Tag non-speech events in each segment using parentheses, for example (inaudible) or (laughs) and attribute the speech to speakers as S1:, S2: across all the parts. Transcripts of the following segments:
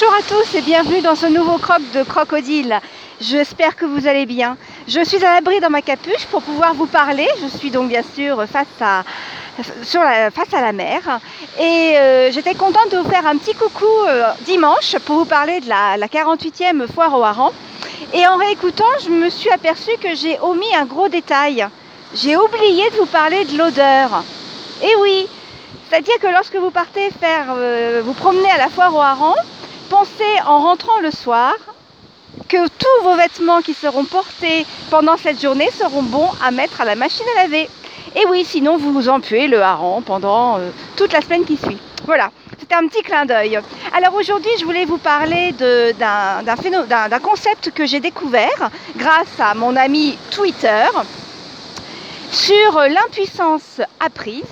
S1: Bonjour à tous et bienvenue dans ce nouveau croc de crocodile. J'espère que vous allez bien. Je suis à l'abri dans ma capuche pour pouvoir vous parler. Je suis donc bien sûr face à, sur la, face à la mer. Et euh, j'étais contente de vous faire un petit coucou euh, dimanche pour vous parler de la, 48e foire au hareng. Et en réécoutant, je me suis aperçue que j'ai omis un gros détail. J'ai oublié de vous parler de l'odeur. Et oui, c'est-à-dire que lorsque vous partez faire, euh, vous promener à la foire au hareng, pensez en rentrant le soir que tous vos vêtements qui seront portés pendant cette journée seront bons à mettre à la machine à laver. Et oui, sinon vous vous empuez le hareng pendant euh, toute la semaine qui suit. Voilà, c'était un petit clin d'œil. Alors aujourd'hui, je voulais vous parler d'un concept que j'ai découvert grâce à mon ami Twitter sur l'impuissance apprise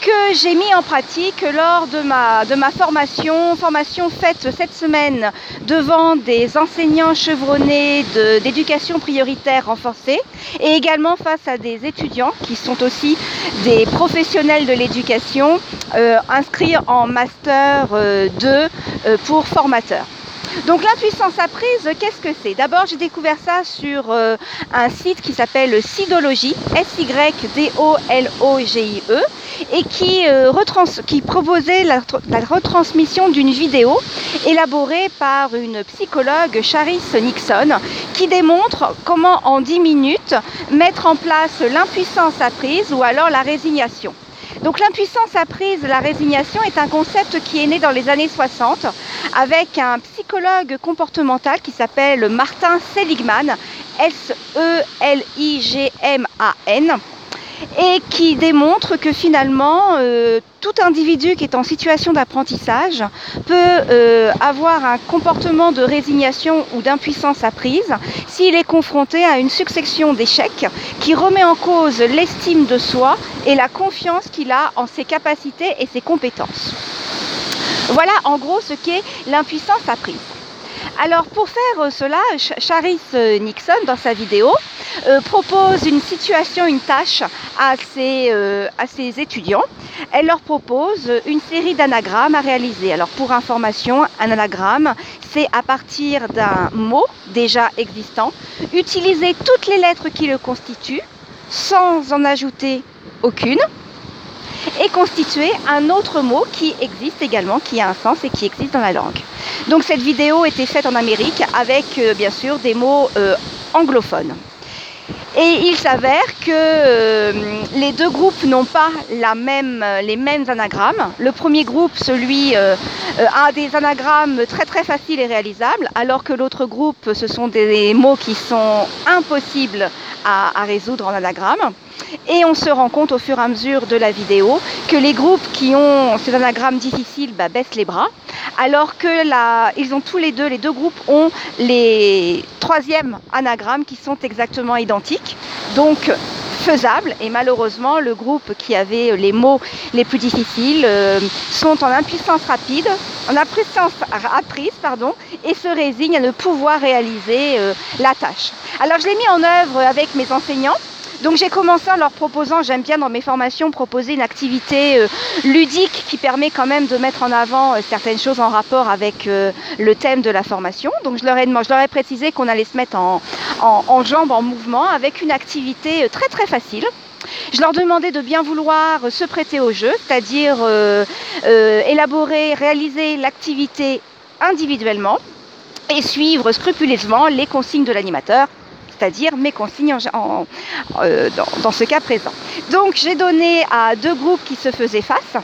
S1: que j'ai mis en pratique lors de ma, formation, formation faite cette semaine devant des enseignants chevronnés d'éducation prioritaire renforcée et également face à des étudiants qui sont aussi des professionnels de l'éducation euh, inscrits en master 2 euh, euh, pour formateurs. Donc l'impuissance apprise, qu'est-ce que c'est? D'abord, j'ai découvert ça sur euh, un site qui s'appelle Sidologie, S-Y-D-O-L-O-G-I-E, et qui, euh, qui proposait la, retransmission d'une vidéo élaborée par une psychologue, Charis Nixon, qui démontre comment en 10 minutes mettre en place l'impuissance apprise ou alors la résignation. Donc l'impuissance apprise, la résignation est un concept qui est né dans les années 60 avec un psychologue comportemental qui s'appelle Martin Seligman, S-E-L-I-G-M-A-N et qui démontre que finalement euh, tout individu qui est en situation d'apprentissage peut euh, avoir un comportement de résignation ou d'impuissance apprise s'il est confronté à une succession d'échecs qui remet en cause l'estime de soi et la confiance qu'il a en ses capacités et ses compétences. Voilà en gros ce qu'est l'impuissance apprise. Alors pour faire euh, cela, Charis euh, Nixon, dans sa vidéo, euh, propose une situation, une tâche à ses, à ses, étudiants. Elle leur propose une série d'anagrammes à réaliser. Alors pour information, un anagramme, c'est à partir d'un mot déjà existant, utiliser toutes les lettres qui le constituent sans en ajouter aucune et constituer un autre mot qui existe également, qui a un sens et qui existe dans la langue. Donc cette vidéo était faite en Amérique avec euh, bien sûr des mots euh, anglophones. Et il s'avère que euh, les deux groupes n'ont pas les mêmes anagrammes. Le premier groupe, celui a des anagrammes très très faciles et réalisables, alors que l'autre groupe, ce sont des mots qui sont impossibles à, à résoudre en anagramme. Et on se rend compte au fur et à mesure de la vidéo que les groupes qui ont ces anagrammes difficiles bah, baissent les bras, alors que tous les deux, les groupes ont les troisièmes anagrammes qui sont exactement identiques. Donc faisables et malheureusement le groupe qui avait les mots les plus difficiles euh, sont en impuissance rapide, en impuissance apprise pardon, et se résignent à ne pouvoir réaliser euh, la tâche. Alors je l'ai mis en œuvre avec mes enseignants donc j'ai commencé en leur proposant, j'aime bien dans mes formations proposer une activité euh, ludique qui permet quand même de mettre en avant euh, certaines choses en rapport avec euh, le thème de la formation. Donc je leur ai, précisé qu'on allait se mettre en, en, jambes, en mouvement, avec une activité très très facile. Je leur demandais de bien vouloir se prêter au jeu, c'est-à-dire élaborer, réaliser l'activité individuellement et suivre scrupuleusement les consignes de l'animateur c'est-à-dire mes consignes euh, dans, ce cas présent. Donc j'ai donné à deux groupes qui se faisaient face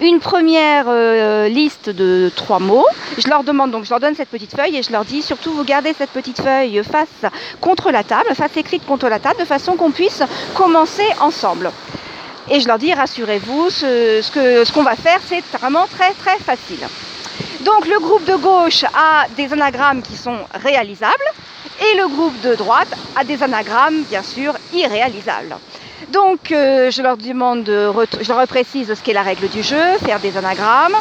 S1: une première euh, liste de trois mots. Je leur demande donc, je leur donne cette petite feuille et je leur dis surtout vous gardez cette petite feuille face contre la table, face écrite contre la table, de façon qu'on puisse commencer ensemble. Et je leur dis rassurez-vous, ce, ce qu'on va faire c'est vraiment très très facile. Donc le groupe de gauche a des anagrammes qui sont réalisables et le groupe de droite a des anagrammes bien sûr irréalisables. Donc euh, je leur demande, de je leur précise ce qu'est la règle du jeu, faire des anagrammes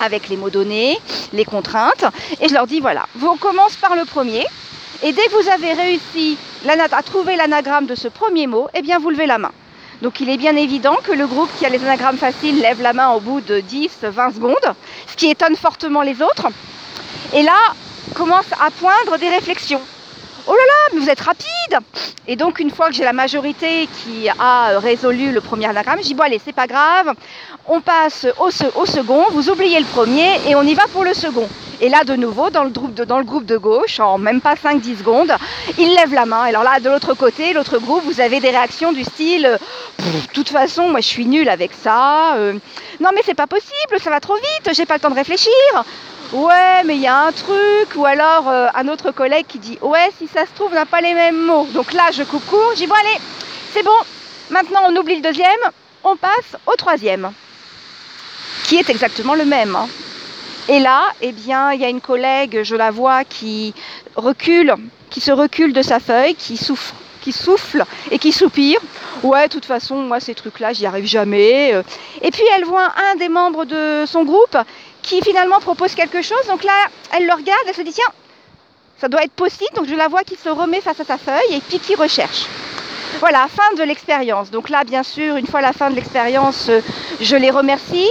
S1: avec les mots donnés, les contraintes, et je leur dis voilà, on commence par le premier, et dès que vous avez réussi à trouver l'anagramme de ce premier mot, eh bien vous levez la main. Donc il est bien évident que le groupe qui a les anagrammes faciles lève la main au bout de 10-20 secondes, ce qui étonne fortement les autres. Et là, commence à poindre des réflexions. Oh là là, mais vous êtes rapide Et donc une fois que j'ai la majorité qui a résolu le premier anagramme, dis bon allez, c'est pas grave, on passe au, second, vous oubliez le premier et on y va pour le second. Et là de nouveau, dans le groupe de, gauche, en même pas 5-10 secondes, il lève la main. Alors là, de l'autre côté, l'autre groupe, vous avez des réactions du style de toute façon, moi je suis nulle avec ça. Euh, non mais c'est pas possible, ça va trop vite, j'ai pas le temps de réfléchir ouais mais il y a un truc ou alors euh, un autre collègue qui dit ouais si ça se trouve on n'a pas les mêmes mots donc là je coupe court j'y bon allez c'est bon maintenant on oublie le deuxième on passe au troisième qui est exactement le même hein. et là eh bien il y a une collègue je la vois qui recule qui se recule de sa feuille qui souffre qui souffle et qui soupire. Ouais, de toute façon, moi, ces trucs-là, j'y arrive jamais. Et puis, elle voit un des membres de son groupe qui finalement propose quelque chose. Donc là, elle le regarde, elle se dit tiens, ça doit être possible. Donc je la vois qui se remet face à sa feuille et puis qui recherche. Voilà, fin de l'expérience. Donc là, bien sûr, une fois la fin de l'expérience, euh, je les remercie.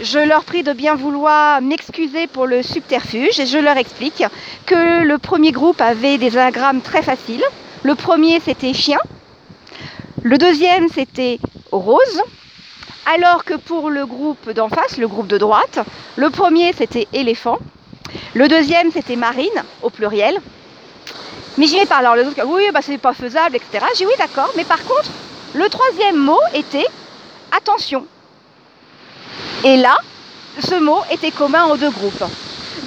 S1: Je leur prie de bien vouloir m'excuser pour le subterfuge et je leur explique que le premier groupe avait des anagrammes très faciles. Le premier, c'était chien. Le deuxième, c'était rose. Alors que pour le groupe d'en face, le groupe de droite, le premier c'était éléphant, le deuxième c'était marine au pluriel. Mais j'y vais pas. Alors les autres, oui, bah c'est pas faisable, etc. J'ai oui, d'accord. Mais par contre, le troisième mot était attention. Et là, ce mot était commun aux deux groupes.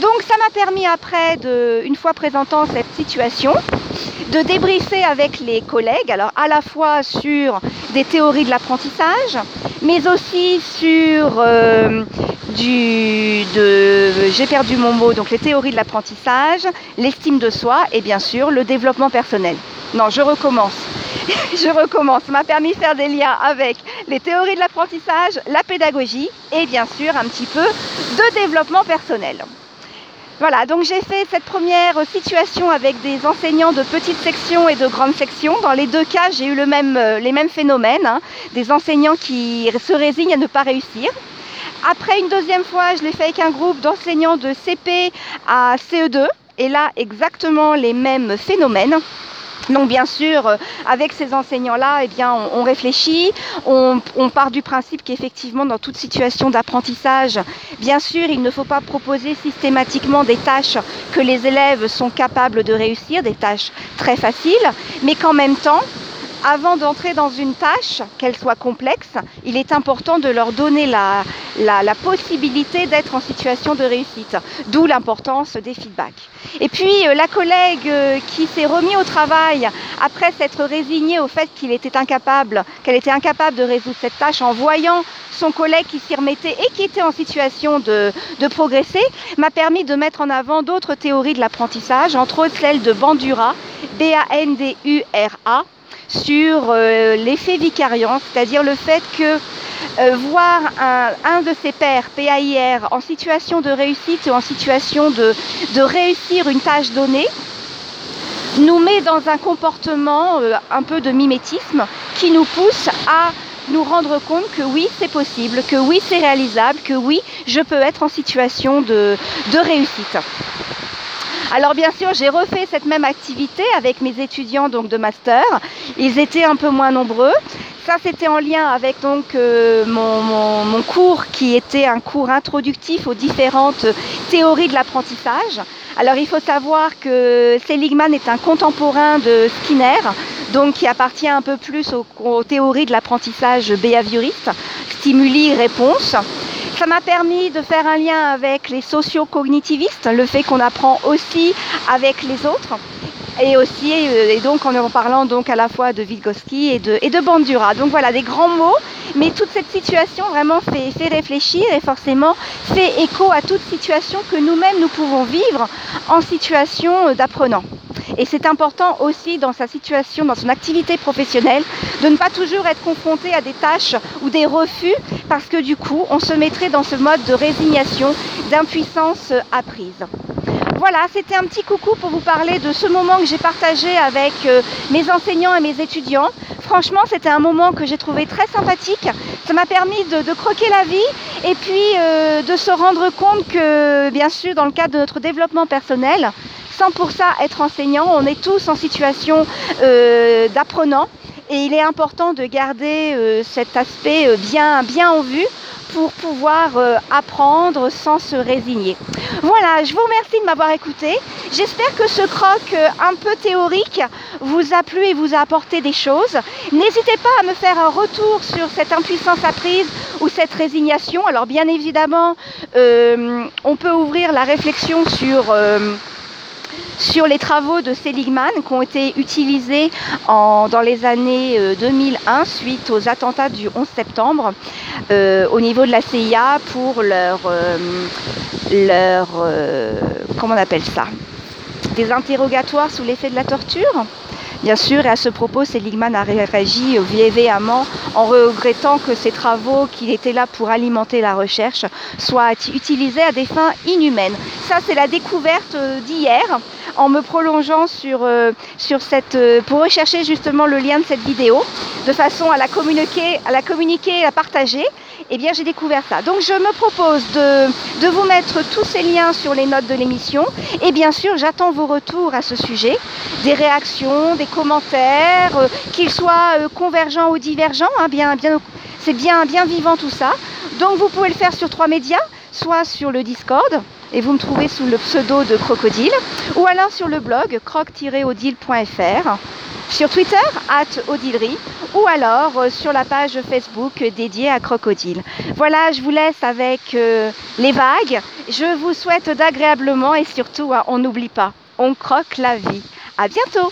S1: Donc ça m'a permis après, une fois présentant cette situation, de débriefer avec les collègues, alors à la fois sur des théories de l'apprentissage, mais aussi sur euh, du, j'ai perdu mon mot, donc les théories de l'apprentissage, l'estime de soi et bien sûr le développement personnel. Non, je recommence. (laughs) je recommence. M'a permis de faire des liens avec les théories de l'apprentissage, la pédagogie et bien sûr un petit peu de développement personnel. Voilà, donc j'ai fait cette première situation avec des enseignants de petites sections et de grandes sections. Dans les deux cas, j'ai eu euh, les mêmes phénomènes, hein. des enseignants qui se résignent à ne pas réussir. Après une deuxième fois, je l'ai fait avec un groupe d'enseignants de CP à CE2, et là, exactement les mêmes phénomènes. Donc bien sûr, euh, avec ces enseignants-là, eh bien, on, réfléchit, on, part du principe qu'effectivement, dans toute situation d'apprentissage, bien sûr, il ne faut pas proposer systématiquement des tâches que les élèves sont capables de réussir, des tâches très faciles, mais qu'en même temps, avant d'entrer dans une tâche, qu'elle soit complexe, il est important de leur donner la, la, possibilité d'être en situation de réussite, d'où l'importance des feedbacks. Et puis euh, la collègue euh, qui s'est remis au travail après s'être résignée au fait qu'il était incapable, qu'elle était incapable de résoudre cette tâche en voyant son collègue qui s'y remettait et qui était en situation de, de progresser, m'a permis de mettre en avant d'autres théories de l'apprentissage, entre autres celle de Bandura, B-A-N-D-U-R-A, sur euh, l'effet vicariant, c'est-à-dire le fait que euh, voir un, de ses pairs, PAIR, en situation de réussite ou en situation de, réussir une tâche donnée, nous met dans un comportement euh, un peu de mimétisme qui nous pousse à nous rendre compte que oui, c'est possible, que oui, c'est réalisable, que oui, je peux être en situation de réussite. Alors bien sûr, j'ai refait cette même activité avec mes étudiants donc de master. Ils étaient un peu moins nombreux. Ça, c'était en lien avec donc euh, mon, cours qui était un cours introductif aux différentes théories de l'apprentissage. Alors il faut savoir que Seligman est un contemporain de Skinner, donc qui appartient un peu plus aux, aux théories de l'apprentissage behavioriste, stimuli-réponse. Ça m'a permis de faire un lien avec les socio-cognitivistes, le fait qu'on apprend aussi avec les autres. Et aussi, euh, donc en parlant donc à la fois de Vygotsky et de, Bandura. Donc voilà, des grands mots, mais toute cette situation vraiment fait, fait réfléchir et forcément fait écho à toute situation que nous-mêmes nous pouvons vivre en situation d'apprenant. Et c'est important aussi dans sa situation, dans son activité professionnelle, de ne pas toujours être confronté à des tâches ou des refus, parce que du coup, on se mettrait dans ce mode de résignation, d'impuissance apprise. Voilà, c'était un petit coucou pour vous parler de ce moment que j'ai partagé avec euh, mes enseignants et mes étudiants. Franchement, c'était un moment que j'ai trouvé très sympathique. Ça m'a permis de, croquer la vie et puis euh, de se rendre compte que, bien sûr, dans le cadre de notre développement personnel, sans pour ça être enseignant, on est tous en situation euh, d'apprenant et il est important de garder euh, cet aspect euh, bien, bien en vue pour pouvoir apprendre sans se résigner. Voilà, je vous remercie de m'avoir écouté. J'espère que ce croc un peu théorique vous a plu et vous a apporté des choses. N'hésitez pas à me faire un retour sur cette impuissance apprise ou cette résignation. Alors bien évidemment, on peut ouvrir la réflexion sur sur les travaux de Seligman qui ont été utilisés dans les années 2001 euh, suite aux attentats du 11 septembre euh, au niveau de la CIA pour leur, euh, leur comment on appelle ça? Des interrogatoires sous l'effet de la torture? Bien sûr, et à ce propos, Seligman a réagi véhément en regrettant que ces travaux, qui étaient là pour alimenter la recherche, soient utilisés à des fins inhumaines. Ça, c'est la découverte d'hier en me prolongeant sur, euh, sur cette, euh, pour rechercher justement le lien de cette vidéo, de façon à la communiquer, à la communiquer, à partager. Eh bien, j'ai découvert ça. Donc, je me propose de, de vous mettre tous ces liens sur les notes de l'émission. Et bien sûr, j'attends vos retours à ce sujet, des réactions, des commentaires, euh, qu'ils soient convergents ou divergents. Hein, bien, bien, c'est bien, bien vivant tout ça. Donc, vous pouvez le faire sur trois médias, soit sur le Discord, et vous me trouvez sous le pseudo de Crocodile, ou alors sur le blog croc-odile.fr, sur Twitter, at Odilerie, ou alors euh, sur la page Facebook dédiée à Crocodile. Voilà, je vous laisse avec euh, les vagues. Je vous souhaite d'agréablement et surtout, hein, on n'oublie pas, on croque la vie. À bientôt!